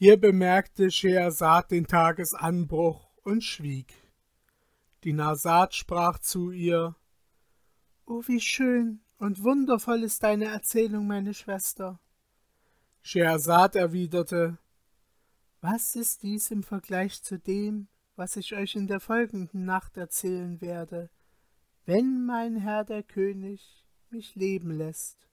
Hier bemerkte Schehersad den Tagesanbruch und schwieg. Die Nasat sprach zu ihr O wie schön und wundervoll ist deine Erzählung, meine Schwester. Schehersad erwiderte Was ist dies im Vergleich zu dem, was ich euch in der folgenden Nacht erzählen werde, wenn mein Herr der König mich leben lässt.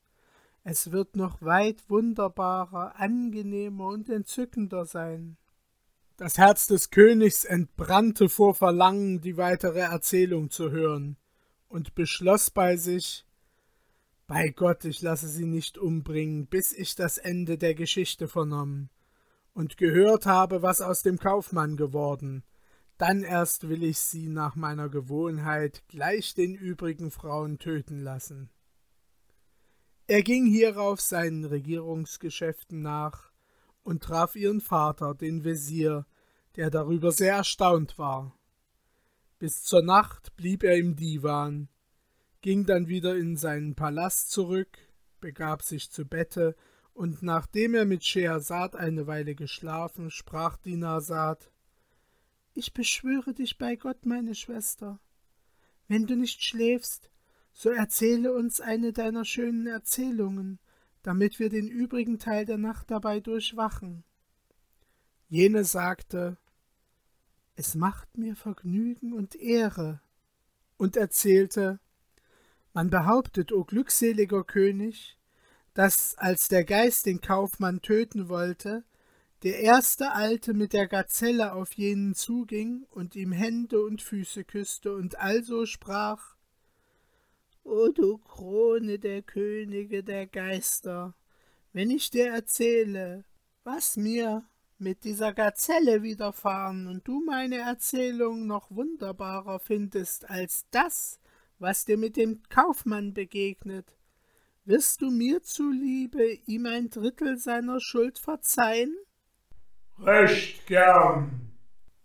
Es wird noch weit wunderbarer, angenehmer und entzückender sein. Das Herz des Königs entbrannte vor Verlangen, die weitere Erzählung zu hören, und beschloss bei sich Bei Gott, ich lasse sie nicht umbringen, bis ich das Ende der Geschichte vernommen und gehört habe, was aus dem Kaufmann geworden, dann erst will ich sie nach meiner Gewohnheit gleich den übrigen Frauen töten lassen. Er ging hierauf seinen Regierungsgeschäften nach und traf ihren Vater, den Wesir, der darüber sehr erstaunt war. Bis zur Nacht blieb er im Divan, ging dann wieder in seinen Palast zurück, begab sich zu Bette, und nachdem er mit Schehersad eine Weile geschlafen, sprach Dinarsad Ich beschwöre dich bei Gott, meine Schwester, wenn du nicht schläfst, so erzähle uns eine deiner schönen Erzählungen, damit wir den übrigen Teil der Nacht dabei durchwachen. Jene sagte, es macht mir Vergnügen und Ehre, und erzählte, man behauptet, o glückseliger König, dass, als der Geist den Kaufmann töten wollte, der erste Alte mit der Gazelle auf jenen zuging und ihm Hände und Füße küsste und also sprach O du Krone der Könige der Geister, wenn ich dir erzähle, was mir mit dieser Gazelle widerfahren und du meine Erzählung noch wunderbarer findest als das, was dir mit dem Kaufmann begegnet, wirst du mir zuliebe ihm ein Drittel seiner Schuld verzeihen? Recht gern,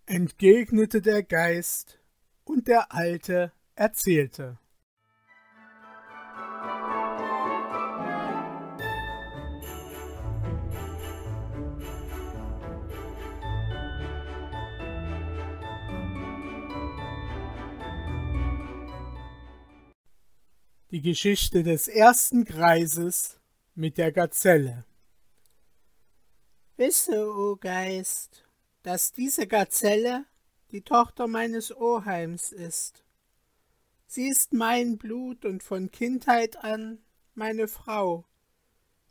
entgegnete der Geist, und der Alte erzählte. Die Geschichte des ersten Kreises mit der Gazelle. Wisse, o Geist, dass diese Gazelle die Tochter meines Oheims ist. Sie ist mein Blut und von Kindheit an meine Frau,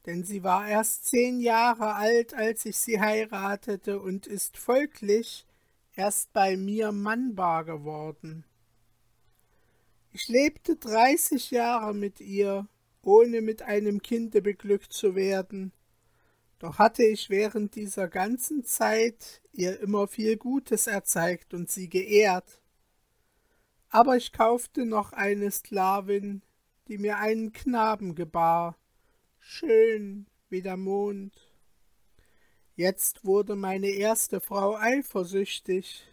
denn sie war erst zehn Jahre alt, als ich sie heiratete und ist folglich erst bei mir mannbar geworden. Ich lebte dreißig Jahre mit ihr, ohne mit einem Kinde beglückt zu werden. Doch hatte ich während dieser ganzen Zeit ihr immer viel Gutes erzeigt und sie geehrt. Aber ich kaufte noch eine Sklavin, die mir einen Knaben gebar, schön wie der Mond. Jetzt wurde meine erste Frau eifersüchtig,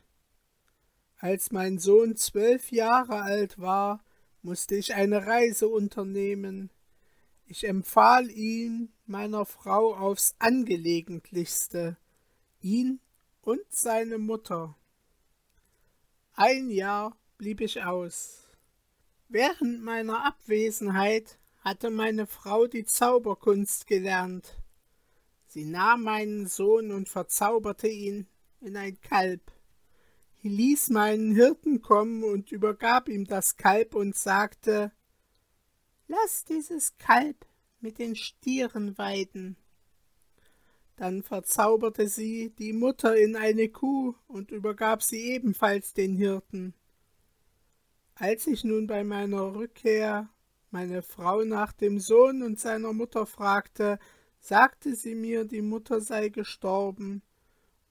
als mein Sohn zwölf Jahre alt war, musste ich eine Reise unternehmen. Ich empfahl ihn meiner Frau aufs angelegentlichste, ihn und seine Mutter. Ein Jahr blieb ich aus. Während meiner Abwesenheit hatte meine Frau die Zauberkunst gelernt. Sie nahm meinen Sohn und verzauberte ihn in ein Kalb ließ meinen Hirten kommen und übergab ihm das Kalb und sagte Lass dieses Kalb mit den Stieren weiden. Dann verzauberte sie die Mutter in eine Kuh und übergab sie ebenfalls den Hirten. Als ich nun bei meiner Rückkehr meine Frau nach dem Sohn und seiner Mutter fragte, sagte sie mir, die Mutter sei gestorben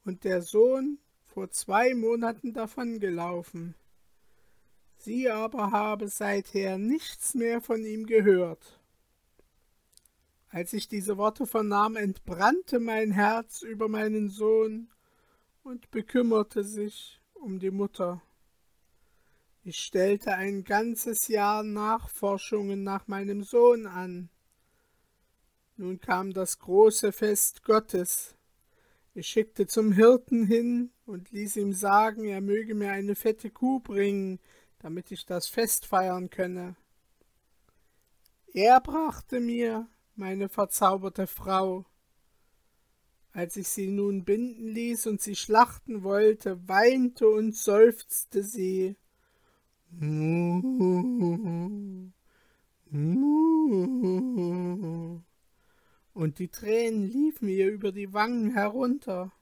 und der Sohn vor zwei Monaten davongelaufen. Sie aber habe seither nichts mehr von ihm gehört. Als ich diese Worte vernahm, entbrannte mein Herz über meinen Sohn und bekümmerte sich um die Mutter. Ich stellte ein ganzes Jahr Nachforschungen nach meinem Sohn an. Nun kam das große Fest Gottes, Ich schickte zum Hirten hin und ließ ihm sagen, er möge mir eine fette Kuh bringen, damit ich das Fest feiern könne. Er brachte mir meine verzauberte Frau. Als ich sie nun binden ließ und sie schlachten wollte, weinte und seufzte sie. Und die Tränen liefen ihr über die Wangen herunter.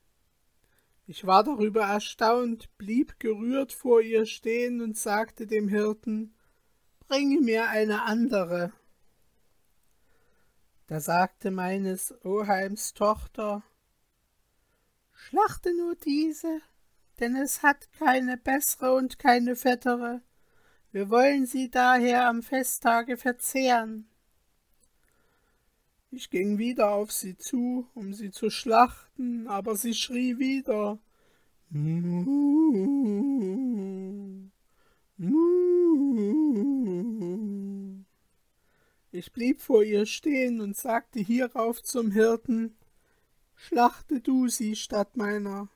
Ich war darüber erstaunt, blieb gerührt vor ihr stehen und sagte dem Hirten, Bringe mir eine andere. Da sagte meines Oheims Tochter, Schlachte nur diese, denn es hat keine bessere und keine fettere. Wir wollen sie daher am Festtage verzehren. Ich ging wieder auf sie zu, um sie zu schlachten, aber sie schrie wieder. Ich blieb vor ihr stehen und sagte hierauf zum Hirten, Schlachte du sie statt meiner.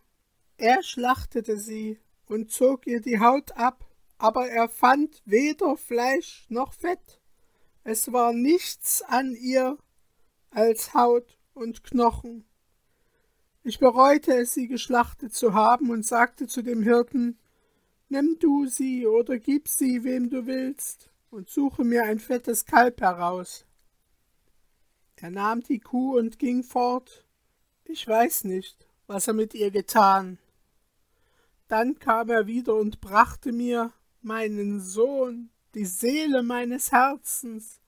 Er schlachtete sie und zog ihr die Haut ab aber er fand weder Fleisch noch Fett. Es war nichts an ihr als Haut und Knochen. Ich bereute es, sie geschlachtet zu haben und sagte zu dem Hirten, Nimm du sie oder gib sie, wem du willst, und suche mir ein fettes Kalb heraus. Er nahm die Kuh und ging fort. Ich weiß nicht, was er mit ihr getan. Dann kam er wieder und brachte mir meinen Sohn, die Seele meines Herzens,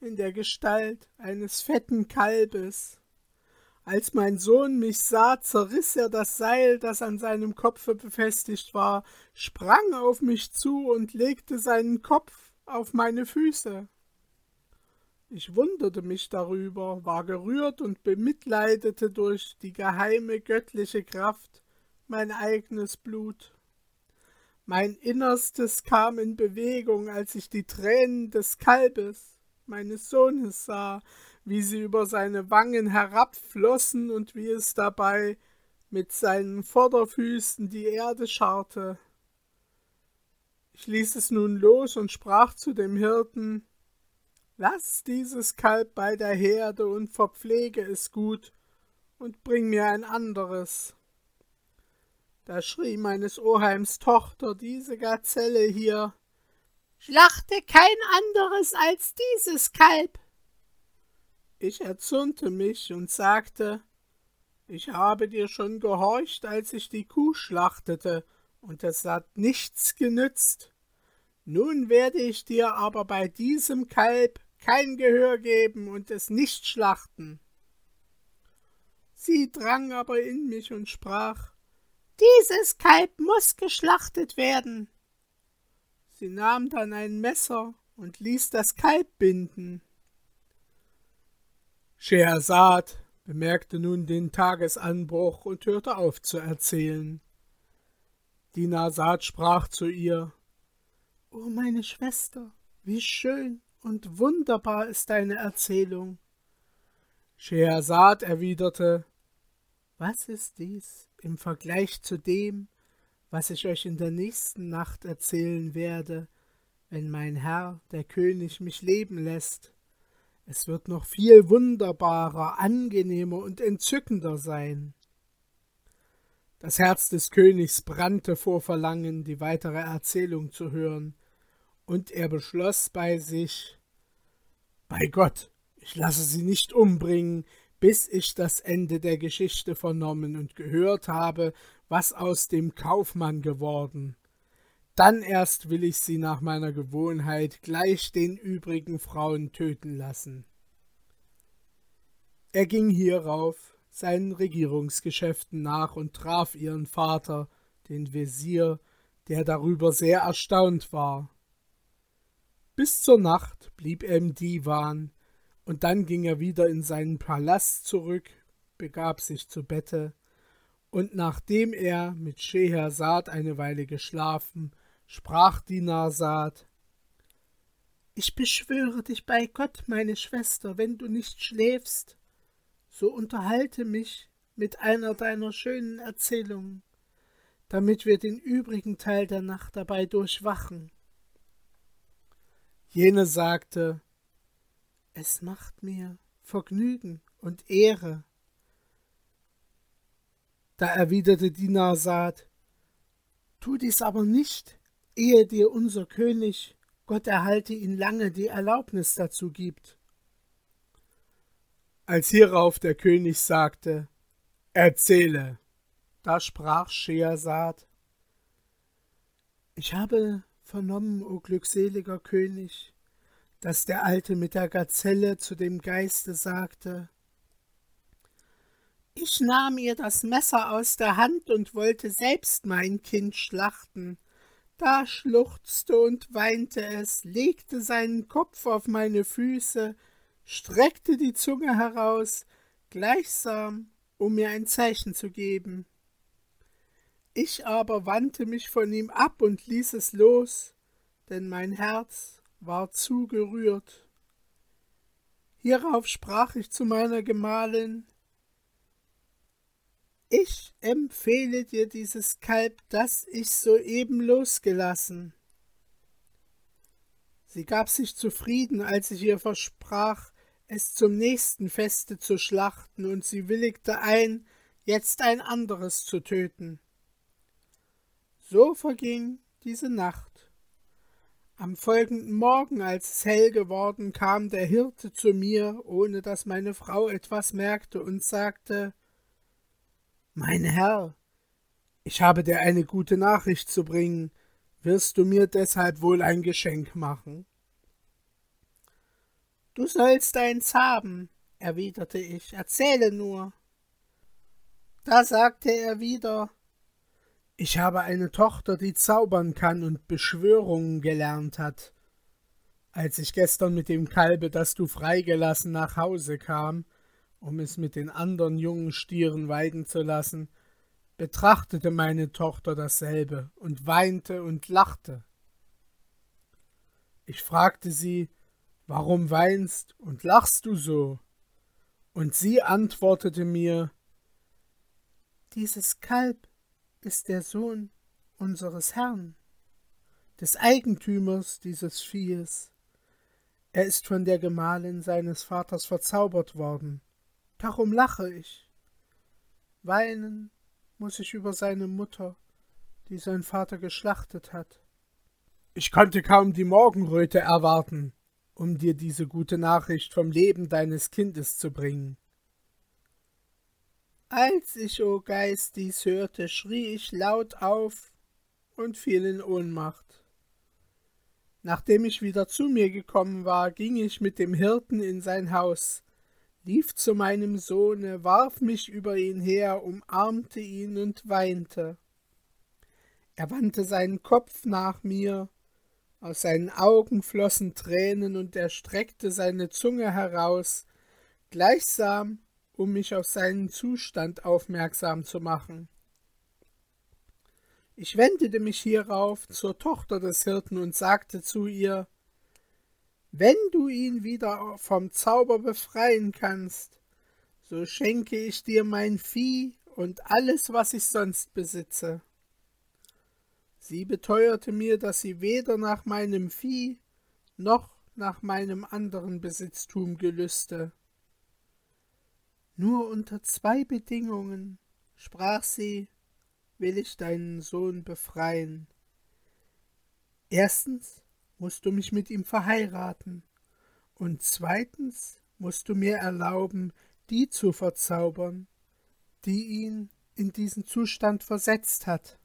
in der Gestalt eines fetten Kalbes. Als mein Sohn mich sah, zerriß er das Seil, das an seinem Kopfe befestigt war, sprang auf mich zu und legte seinen Kopf auf meine Füße. Ich wunderte mich darüber, war gerührt und bemitleidete durch die geheime göttliche Kraft mein eigenes Blut. Mein Innerstes kam in Bewegung, als ich die Tränen des Kalbes, meines Sohnes sah, wie sie über seine Wangen herabflossen und wie es dabei mit seinen Vorderfüßen die Erde scharrte. Ich ließ es nun los und sprach zu dem Hirten Lass dieses Kalb bei der Herde und verpflege es gut und bring mir ein anderes. Da schrie meines Oheims Tochter, diese Gazelle hier, Schlachte kein anderes als dieses Kalb. Ich erzürnte mich und sagte, ich habe dir schon gehorcht, als ich die Kuh schlachtete, und es hat nichts genützt. Nun werde ich dir aber bei diesem Kalb kein Gehör geben und es nicht schlachten. Sie drang aber in mich und sprach, dieses Kalb muss geschlachtet werden. Sie nahm dann ein Messer und ließ das Kalb binden. Schehersad bemerkte nun den Tagesanbruch und hörte auf zu erzählen. Dinarsad sprach zu ihr O meine Schwester, wie schön und wunderbar ist deine Erzählung. Schehersad erwiderte Was ist dies? im Vergleich zu dem, was ich euch in der nächsten Nacht erzählen werde, wenn mein Herr, der König, mich leben lässt. Es wird noch viel wunderbarer, angenehmer und entzückender sein. Das Herz des Königs brannte vor Verlangen, die weitere Erzählung zu hören, und er beschloss bei sich Bei Gott, ich lasse sie nicht umbringen, bis ich das Ende der Geschichte vernommen und gehört habe, was aus dem Kaufmann geworden. Dann erst will ich sie nach meiner Gewohnheit gleich den übrigen Frauen töten lassen. Er ging hierauf seinen Regierungsgeschäften nach und traf ihren Vater, den Wesir, der darüber sehr erstaunt war. Bis zur Nacht blieb er im Divan, und dann ging er wieder in seinen Palast zurück, begab sich zu Bette, und nachdem er mit Schehersad eine Weile geschlafen, sprach Dinarsad Ich beschwöre dich bei Gott, meine Schwester, wenn du nicht schläfst, so unterhalte mich mit einer deiner schönen Erzählungen, damit wir den übrigen Teil der Nacht dabei durchwachen. Jene sagte, es macht mir Vergnügen und Ehre. Da erwiderte die Nasat, tu dies aber nicht, ehe dir unser König, Gott erhalte ihn lange, die Erlaubnis dazu gibt. Als hierauf der König sagte, Erzähle, da sprach Schehersad, Ich habe vernommen, o glückseliger König, dass der Alte mit der Gazelle zu dem Geiste sagte, ich nahm ihr das Messer aus der Hand und wollte selbst mein Kind schlachten. Da schluchzte und weinte es, legte seinen Kopf auf meine Füße, streckte die Zunge heraus, gleichsam, um mir ein Zeichen zu geben. Ich aber wandte mich von ihm ab und ließ es los, denn mein Herz war zu gerührt. Hierauf sprach ich zu meiner Gemahlin, ich empfehle dir dieses Kalb, das ich soeben losgelassen. Sie gab sich zufrieden, als ich ihr versprach, es zum nächsten Feste zu schlachten, und sie willigte ein, jetzt ein anderes zu töten. So verging diese Nacht. Am folgenden Morgen, als es hell geworden, kam der Hirte zu mir, ohne dass meine Frau etwas merkte, und sagte mein Herr, ich habe dir eine gute Nachricht zu bringen, wirst du mir deshalb wohl ein Geschenk machen? Du sollst eins haben, erwiderte ich, erzähle nur. Da sagte er wieder, ich habe eine Tochter, die zaubern kann und Beschwörungen gelernt hat. Als ich gestern mit dem Kalbe, das du freigelassen, nach Hause kam, um es mit den anderen jungen Stieren weiden zu lassen, betrachtete meine Tochter dasselbe und weinte und lachte. Ich fragte sie, warum weinst und lachst du so? Und sie antwortete mir, dieses Kalb ist der Sohn unseres Herrn, des Eigentümers dieses Viehes. Er ist von der Gemahlin seines Vaters verzaubert worden Darum lache ich. Weinen muss ich über seine Mutter, die sein Vater geschlachtet hat. Ich konnte kaum die Morgenröte erwarten, um dir diese gute Nachricht vom Leben deines Kindes zu bringen. Als ich, o oh Geist, dies hörte, schrie ich laut auf und fiel in Ohnmacht. Nachdem ich wieder zu mir gekommen war, ging ich mit dem Hirten in sein Haus, lief zu meinem Sohne, warf mich über ihn her, umarmte ihn und weinte. Er wandte seinen Kopf nach mir, aus seinen Augen flossen Tränen, und er streckte seine Zunge heraus, gleichsam, um mich auf seinen Zustand aufmerksam zu machen. Ich wendete mich hierauf zur Tochter des Hirten und sagte zu ihr wenn du ihn wieder vom Zauber befreien kannst, so schenke ich dir mein Vieh und alles, was ich sonst besitze. Sie beteuerte mir, dass sie weder nach meinem Vieh noch nach meinem anderen Besitztum gelüste. Nur unter zwei Bedingungen, sprach sie, will ich deinen Sohn befreien. Erstens, musst du mich mit ihm verheiraten. Und zweitens musst du mir erlauben, die zu verzaubern, die ihn in diesen Zustand versetzt hat.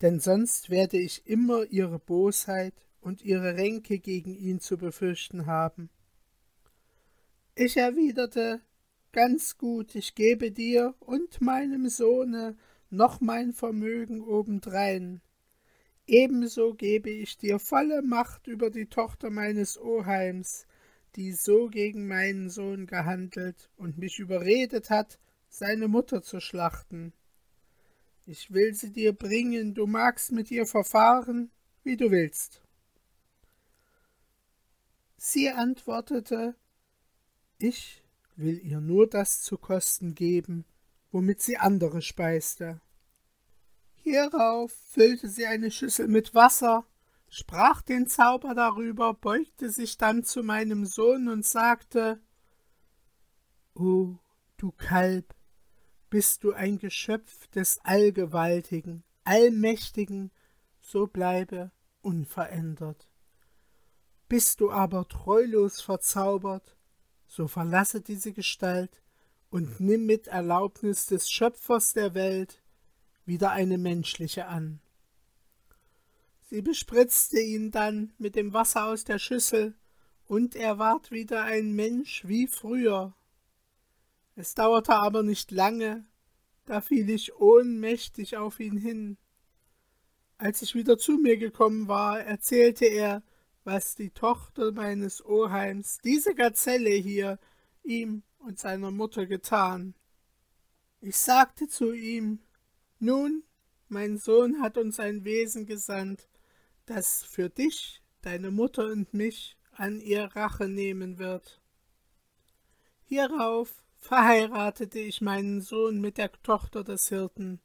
Denn sonst werde ich immer ihre Bosheit und ihre Ränke gegen ihn zu befürchten haben. Ich erwiderte, ganz gut, ich gebe dir und meinem Sohne noch mein Vermögen obendrein, Ebenso gebe ich dir volle Macht über die Tochter meines Oheims, die so gegen meinen Sohn gehandelt und mich überredet hat, seine Mutter zu schlachten. Ich will sie dir bringen, du magst mit ihr verfahren, wie du willst. Sie antwortete, ich will ihr nur das zu kosten geben, womit sie andere speiste. Hierauf füllte sie eine Schüssel mit Wasser, sprach den Zauber darüber, beugte sich dann zu meinem Sohn und sagte O du Kalb, bist du ein Geschöpf des Allgewaltigen, Allmächtigen, so bleibe unverändert. Bist du aber treulos verzaubert, so verlasse diese Gestalt und nimm mit Erlaubnis des Schöpfers der Welt wieder eine menschliche an. Sie bespritzte ihn dann mit dem Wasser aus der Schüssel, und er ward wieder ein Mensch wie früher. Es dauerte aber nicht lange, da fiel ich ohnmächtig auf ihn hin. Als ich wieder zu mir gekommen war, erzählte er, was die Tochter meines Oheims, diese Gazelle hier, ihm und seiner Mutter getan. Ich sagte zu ihm, nun, mein Sohn hat uns ein Wesen gesandt, das für dich, deine Mutter und mich an ihr Rache nehmen wird. Hierauf verheiratete ich meinen Sohn mit der Tochter des Hirten,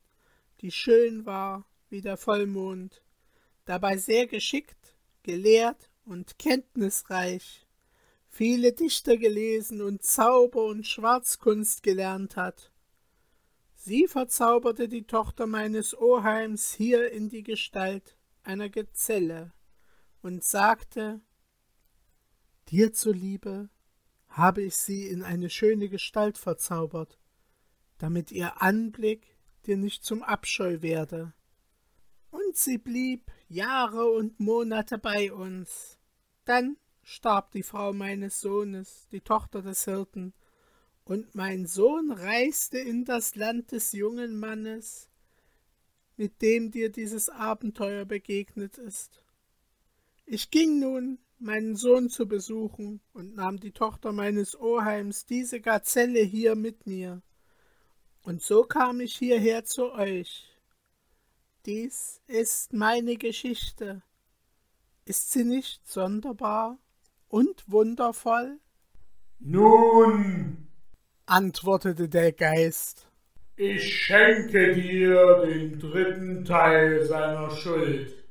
die schön war wie der Vollmond, dabei sehr geschickt gelehrt und kenntnisreich, viele Dichter gelesen und Zauber und Schwarzkunst gelernt hat. Sie verzauberte die Tochter meines Oheims hier in die Gestalt einer Gezelle und sagte, Dir zuliebe habe ich sie in eine schöne Gestalt verzaubert, damit ihr Anblick dir nicht zum Abscheu werde. Und sie blieb Jahre und Monate bei uns. Dann starb die Frau meines Sohnes, die Tochter des Hirten, und mein Sohn reiste in das Land des jungen Mannes, mit dem dir dieses Abenteuer begegnet ist. Ich ging nun, meinen Sohn zu besuchen, und nahm die Tochter meines Oheims, diese Gazelle hier mit mir. Und so kam ich hierher zu euch. Dies ist meine Geschichte. Ist sie nicht sonderbar und wundervoll? Nun, antwortete der Geist, ich schenke dir den dritten Teil seiner Schuld.